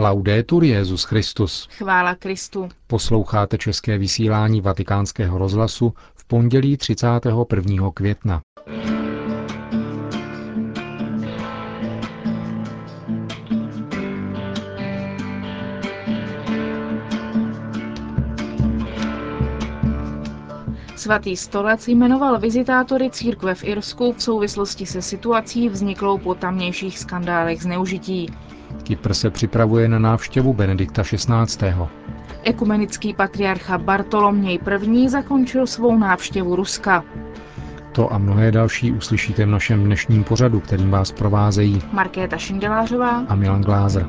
Laudetur Jezus Christus. Chvála Kristu. Posloucháte české vysílání Vatikánského rozhlasu v pondělí 31. května. Svatý stolec jmenoval vizitátory církve v Irsku v souvislosti se situací vzniklou po tamnějších skandálech zneužití. Kypr se připravuje na návštěvu Benedikta XVI. Ekumenický patriarcha Bartoloměj I. zakončil svou návštěvu Ruska. To a mnohé další uslyšíte v našem dnešním pořadu, kterým vás provázejí Markéta Šindelářová a Milan Glázer.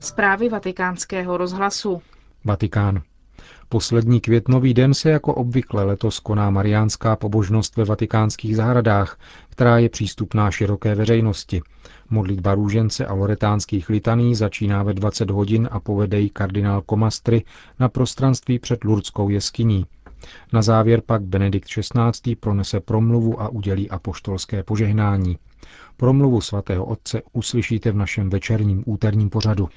Zprávy vatikánského rozhlasu. Vatikán. Poslední květnový den se jako obvykle letos koná mariánská pobožnost ve vatikánských zahradách, která je přístupná široké veřejnosti. Modlitba růžence a loretánských litaní začíná ve 20 hodin a povede ji kardinál Komastry na prostranství před Lurdskou jeskyní. Na závěr pak Benedikt XVI. pronese promluvu a udělí apoštolské požehnání. Promluvu svatého otce uslyšíte v našem večerním úterním pořadu.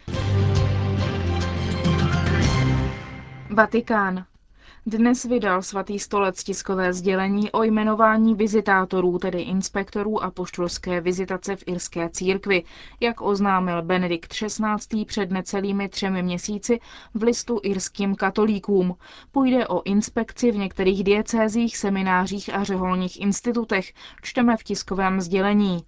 Vatikán. Dnes vydal svatý stolec tiskové sdělení o jmenování vizitátorů, tedy inspektorů a poštolské vizitace v irské církvi, jak oznámil Benedikt XVI. před necelými třemi měsíci v listu irským katolíkům. Půjde o inspekci v některých diecézích, seminářích a řeholních institutech, čteme v tiskovém sdělení.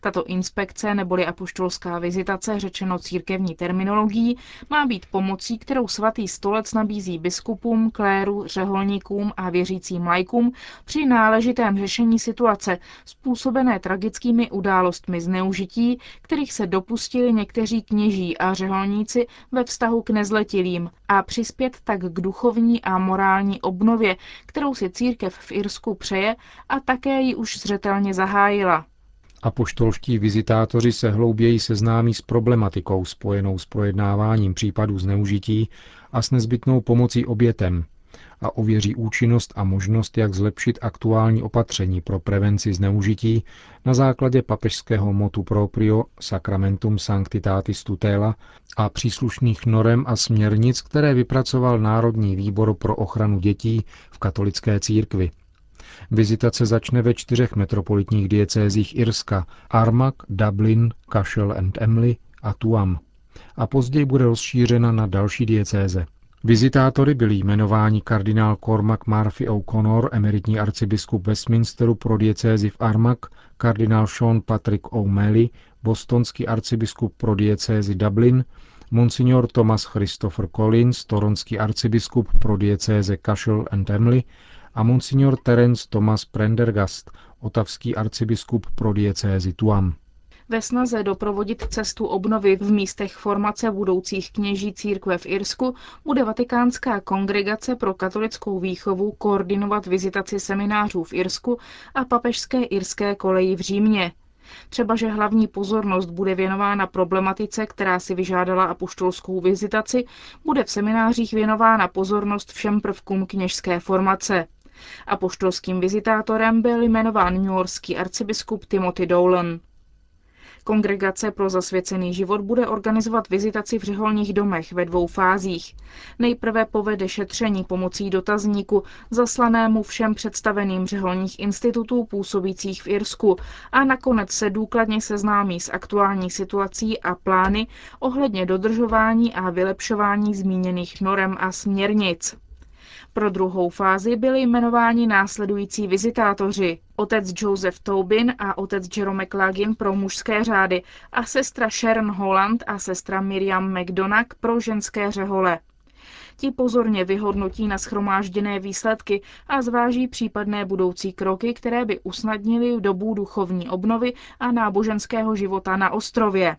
Tato inspekce neboli apoštolská vizitace, řečeno církevní terminologií, má být pomocí, kterou svatý stolec nabízí biskupům, kléru, řeholníkům a věřícím lajkům při náležitém řešení situace způsobené tragickými událostmi zneužití, kterých se dopustili někteří kněží a řeholníci ve vztahu k nezletilým a přispět tak k duchovní a morální obnově, kterou si církev v Irsku přeje a také ji už zřetelně zahájila. Apoštolští vizitátoři se hlouběji seznámí s problematikou spojenou s projednáváním případů zneužití a s nezbytnou pomocí obětem a ověří účinnost a možnost, jak zlepšit aktuální opatření pro prevenci zneužití na základě papežského motu proprio Sacramentum Sanctitatis Tutela a příslušných norem a směrnic, které vypracoval Národní výbor pro ochranu dětí v katolické církvi – Vizitace začne ve čtyřech metropolitních diecézích Irska Armagh, Dublin, Cashel and Emly a Tuam a později bude rozšířena na další diecéze. Vizitátory byli jmenováni kardinál Cormac Murphy O'Connor, emeritní arcibiskup Westminsteru pro diecézi v Armagh, kardinál Sean Patrick O'Malley, bostonský arcibiskup pro diecézi Dublin, monsignor Thomas Christopher Collins, toronský arcibiskup pro diecéze Cashel and Emly a monsignor Terence Thomas Prendergast, otavský arcibiskup pro diecézi Tuam. Ve snaze doprovodit cestu obnovy v místech formace budoucích kněží církve v Irsku bude Vatikánská kongregace pro katolickou výchovu koordinovat vizitaci seminářů v Irsku a papežské irské koleji v Římě. Třeba, že hlavní pozornost bude věnována problematice, která si vyžádala apoštolskou vizitaci, bude v seminářích věnována pozornost všem prvkům kněžské formace. Apoštolským vizitátorem byl jmenován newyorský arcibiskup Timothy Dolan. Kongregace pro zasvěcený život bude organizovat vizitaci v řeholních domech ve dvou fázích. Nejprve povede šetření pomocí dotazníku zaslanému všem představeným řeholních institutů působících v Irsku a nakonec se důkladně seznámí s aktuální situací a plány ohledně dodržování a vylepšování zmíněných norem a směrnic. Pro druhou fázi byli jmenováni následující vizitátoři. Otec Joseph Tobin a otec Jerome Klagin pro mužské řády a sestra Sharon Holland a sestra Miriam McDonagh pro ženské řehole. Ti pozorně vyhodnotí na schromážděné výsledky a zváží případné budoucí kroky, které by usnadnily dobu duchovní obnovy a náboženského života na ostrově.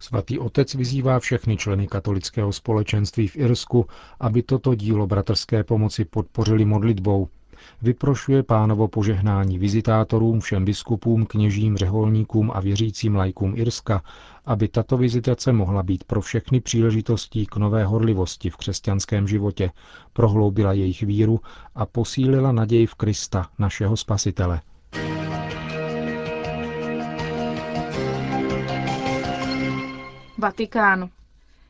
Svatý otec vyzývá všechny členy katolického společenství v Irsku, aby toto dílo bratrské pomoci podpořili modlitbou. Vyprošuje pánovo požehnání vizitátorům, všem biskupům, kněžím, řeholníkům a věřícím lajkům Irska, aby tato vizitace mohla být pro všechny příležitostí k nové horlivosti v křesťanském životě, prohloubila jejich víru a posílila naději v Krista, našeho Spasitele. Vatikán.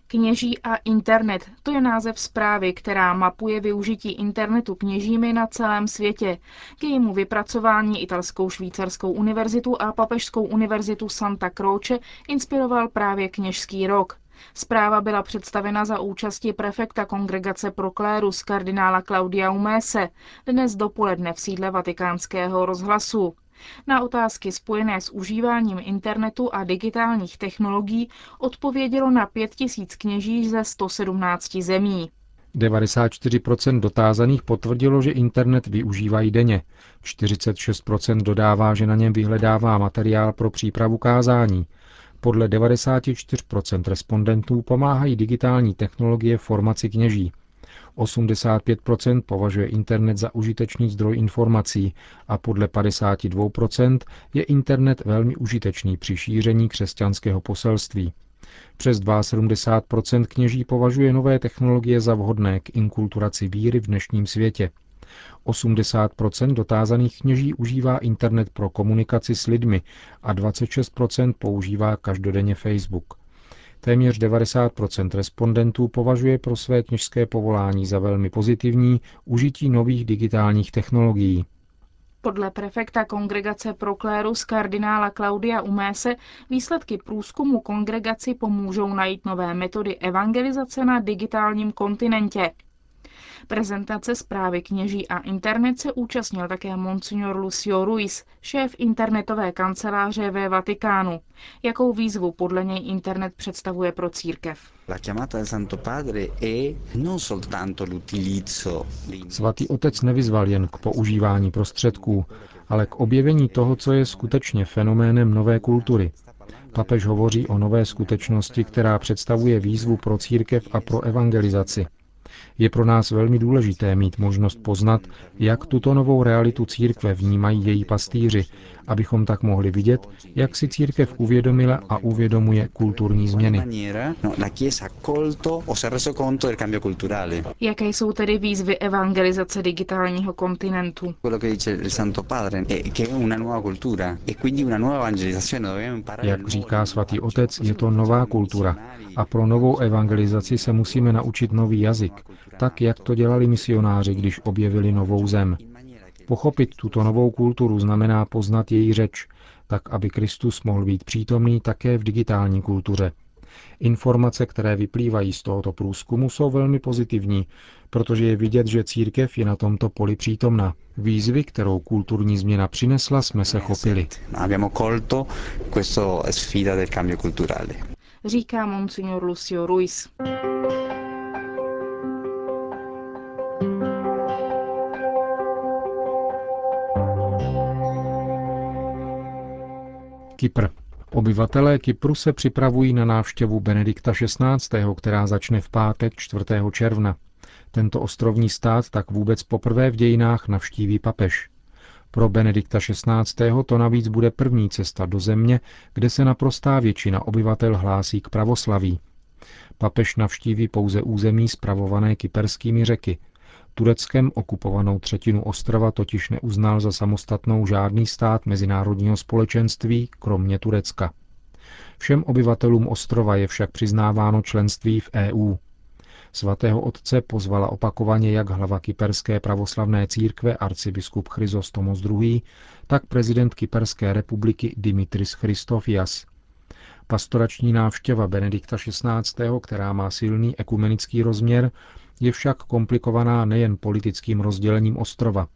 Kněží a internet, to je název zprávy, která mapuje využití internetu kněžími na celém světě. K jejímu vypracování italskou švýcarskou univerzitu a papežskou univerzitu Santa Croce inspiroval právě kněžský rok. Zpráva byla představena za účasti prefekta kongregace pro klérus kardinála Claudia Umese dnes dopoledne v sídle vatikánského rozhlasu. Na otázky spojené s užíváním internetu a digitálních technologií odpovědělo na 5000 kněží ze 117 zemí. 94% dotázaných potvrdilo, že internet využívají denně. 46% dodává, že na něm vyhledává materiál pro přípravu kázání. Podle 94% respondentů pomáhají digitální technologie formaci kněží. 85% považuje internet za užitečný zdroj informací a podle 52% je internet velmi užitečný při šíření křesťanského poselství. Přes 72% kněží považuje nové technologie za vhodné k inkulturaci víry v dnešním světě. 80% dotázaných kněží užívá internet pro komunikaci s lidmi a 26% používá každodenně Facebook. Téměř 90% respondentů považuje pro své kněžské povolání za velmi pozitivní užití nových digitálních technologií. Podle prefekta kongregace Proklérus kardinála Claudia Umése výsledky průzkumu kongregaci pomůžou najít nové metody evangelizace na digitálním kontinentě. Prezentace zprávy kněží a internet se účastnil také monsignor Lucio Ruiz, šéf internetové kanceláře ve Vatikánu. Jakou výzvu podle něj internet představuje pro církev? Svatý otec nevyzval jen k používání prostředků, ale k objevení toho, co je skutečně fenoménem nové kultury. Papež hovoří o nové skutečnosti, která představuje výzvu pro církev a pro evangelizaci. Je pro nás velmi důležité mít možnost poznat, jak tuto novou realitu církve vnímají její pastýři, abychom tak mohli vidět, jak si církev uvědomila a uvědomuje kulturní změny. Jaké jsou tedy výzvy evangelizace digitálního kontinentu? Jak říká svatý otec, je to nová kultura a pro novou evangelizaci se musíme naučit nový jazyk, tak jak to dělali misionáři, když objevili novou zem. Pochopit tuto novou kulturu znamená poznat její řeč, tak aby Kristus mohl být přítomný také v digitální kultuře. Informace, které vyplývají z tohoto průzkumu, jsou velmi pozitivní, protože je vidět, že církev je na tomto poli přítomna. Výzvy, kterou kulturní změna přinesla, jsme se chopili. Říká monsignor Lucio Ruiz. Kypr. Obyvatelé Kypru se připravují na návštěvu Benedikta XVI., která začne v pátek 4. června. Tento ostrovní stát tak vůbec poprvé v dějinách navštíví papež. Pro Benedikta XVI. to navíc bude první cesta do země, kde se naprostá většina obyvatel hlásí k pravoslaví. Papež navštíví pouze území spravované kyperskými řeky, Tureckem okupovanou třetinu ostrova totiž neuznal za samostatnou žádný stát mezinárodního společenství, kromě Turecka. Všem obyvatelům ostrova je však přiznáváno členství v EU. Svatého otce pozvala opakovaně jak hlava Kyperské pravoslavné církve arcibiskup Chryzostomos II., tak prezident Kyperské republiky Dimitris Christofias. Pastorační návštěva Benedikta XVI., která má silný ekumenický rozměr, je však komplikovaná nejen politickým rozdělením ostrova.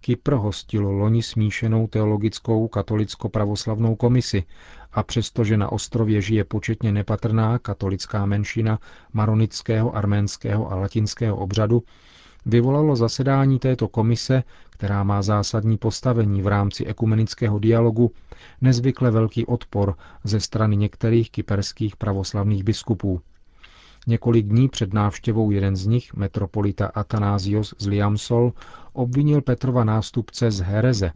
Kypr hostil loni smíšenou teologickou katolicko-pravoslavnou komisi a přestože na ostrově žije početně nepatrná katolická menšina maronického, arménského a latinského obřadu, vyvolalo zasedání této komise, která má zásadní postavení v rámci ekumenického dialogu, nezvykle velký odpor ze strany některých kyperských pravoslavných biskupů. Několik dní před návštěvou jeden z nich, metropolita Atanázios z Liamsol, obvinil Petrova nástupce z hereze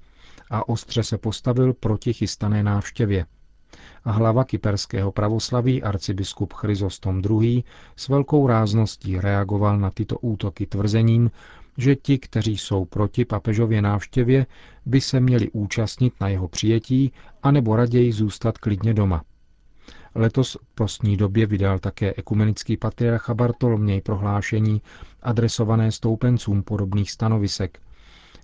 a ostře se postavil proti chystané návštěvě. A hlava kyperského pravoslaví arcibiskup Chryzostom II. s velkou rázností reagoval na tyto útoky tvrzením, že ti, kteří jsou proti papežově návštěvě, by se měli účastnit na jeho přijetí, anebo raději zůstat klidně doma. Letos v postní době vydal také ekumenický patriarcha Bartoloměj prohlášení adresované stoupencům podobných stanovisek.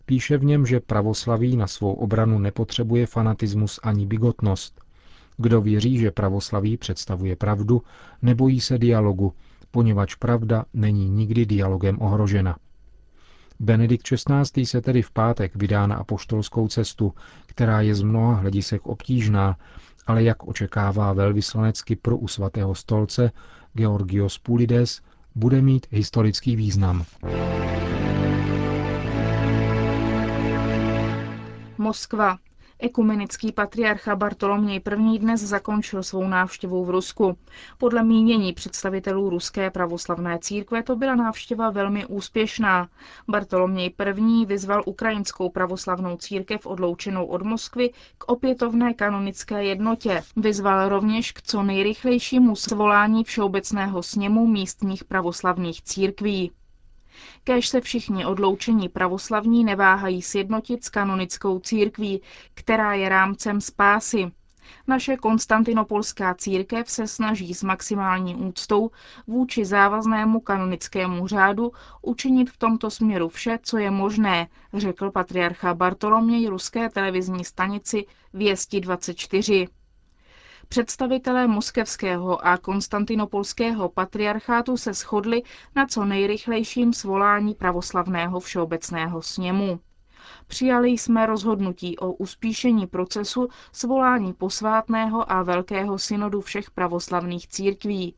Píše v něm, že pravoslaví na svou obranu nepotřebuje fanatismus ani bigotnost. Kdo věří, že pravoslaví představuje pravdu, nebojí se dialogu, poněvadž pravda není nikdy dialogem ohrožena. Benedikt XVI. se tedy v pátek vydá na apoštolskou cestu, která je z mnoha hledisek obtížná, ale jak očekává velvyslanecky pro u svatého stolce Georgios Poulides, bude mít historický význam. Moskva. Ekumenický patriarcha Bartoloměj I. dnes zakončil svou návštěvu v Rusku. Podle mínění představitelů ruské pravoslavné církve to byla návštěva velmi úspěšná. Bartoloměj I. vyzval ukrajinskou pravoslavnou církev odloučenou od Moskvy k opětovné kanonické jednotě. Vyzval rovněž k co nejrychlejšímu svolání všeobecného sněmu místních pravoslavných církví. Kéž se všichni odloučení pravoslavní neváhají sjednotit s kanonickou církví, která je rámcem spásy. Naše konstantinopolská církev se snaží s maximální úctou vůči závaznému kanonickému řádu učinit v tomto směru vše, co je možné, řekl patriarcha Bartoloměj ruské televizní stanici Věsti 24. Představitelé moskevského a konstantinopolského patriarchátu se shodli na co nejrychlejším svolání pravoslavného všeobecného sněmu. Přijali jsme rozhodnutí o uspíšení procesu svolání posvátného a velkého synodu všech pravoslavných církví.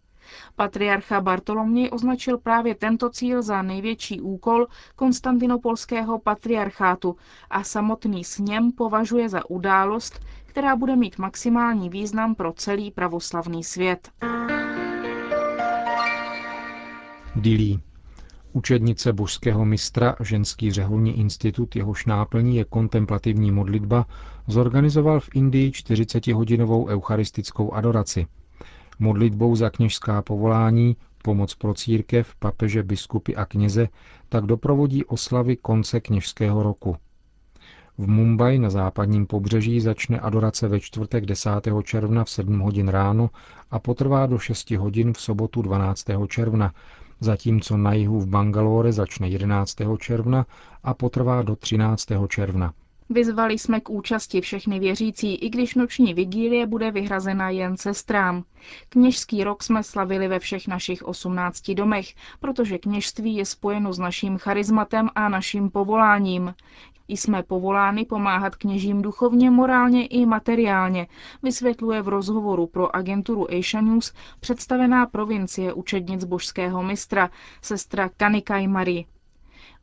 Patriarcha Bartoloměj označil právě tento cíl za největší úkol konstantinopolského patriarchátu a samotný sněm považuje za událost, která bude mít maximální význam pro celý pravoslavný svět. Dilí. Učednice božského mistra, ženský řeholní institut, jehož náplní je kontemplativní modlitba, zorganizoval v Indii 40-hodinovou eucharistickou adoraci. Modlitbou za kněžská povolání, pomoc pro církev, papeže, biskupy a kněze tak doprovodí oslavy konce kněžského roku – v Mumbai na západním pobřeží začne adorace ve čtvrtek 10. června v 7 hodin ráno a potrvá do 6 hodin v sobotu 12. června, zatímco na jihu v Bangalore začne 11. června a potrvá do 13. června. Vyzvali jsme k účasti všechny věřící, i když noční vigílie bude vyhrazena jen sestrám. Kněžský rok jsme slavili ve všech našich 18 domech, protože kněžství je spojeno s naším charizmatem a naším povoláním. Jsme povolány pomáhat kněžím duchovně, morálně i materiálně, vysvětluje v rozhovoru pro agenturu Asia News představená provincie učednic božského mistra, sestra Kanikaj Marie.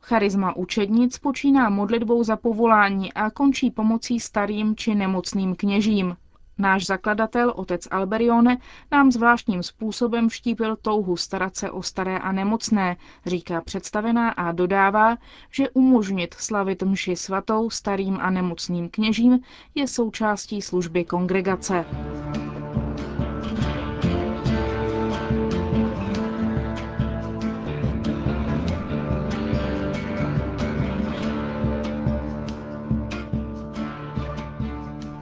Charisma učednic počíná modlitbou za povolání a končí pomocí starým či nemocným kněžím. Náš zakladatel, otec Alberione, nám zvláštním způsobem vštípil touhu starat se o staré a nemocné, říká představená a dodává, že umožnit slavit mši svatou starým a nemocným kněžím je součástí služby kongregace.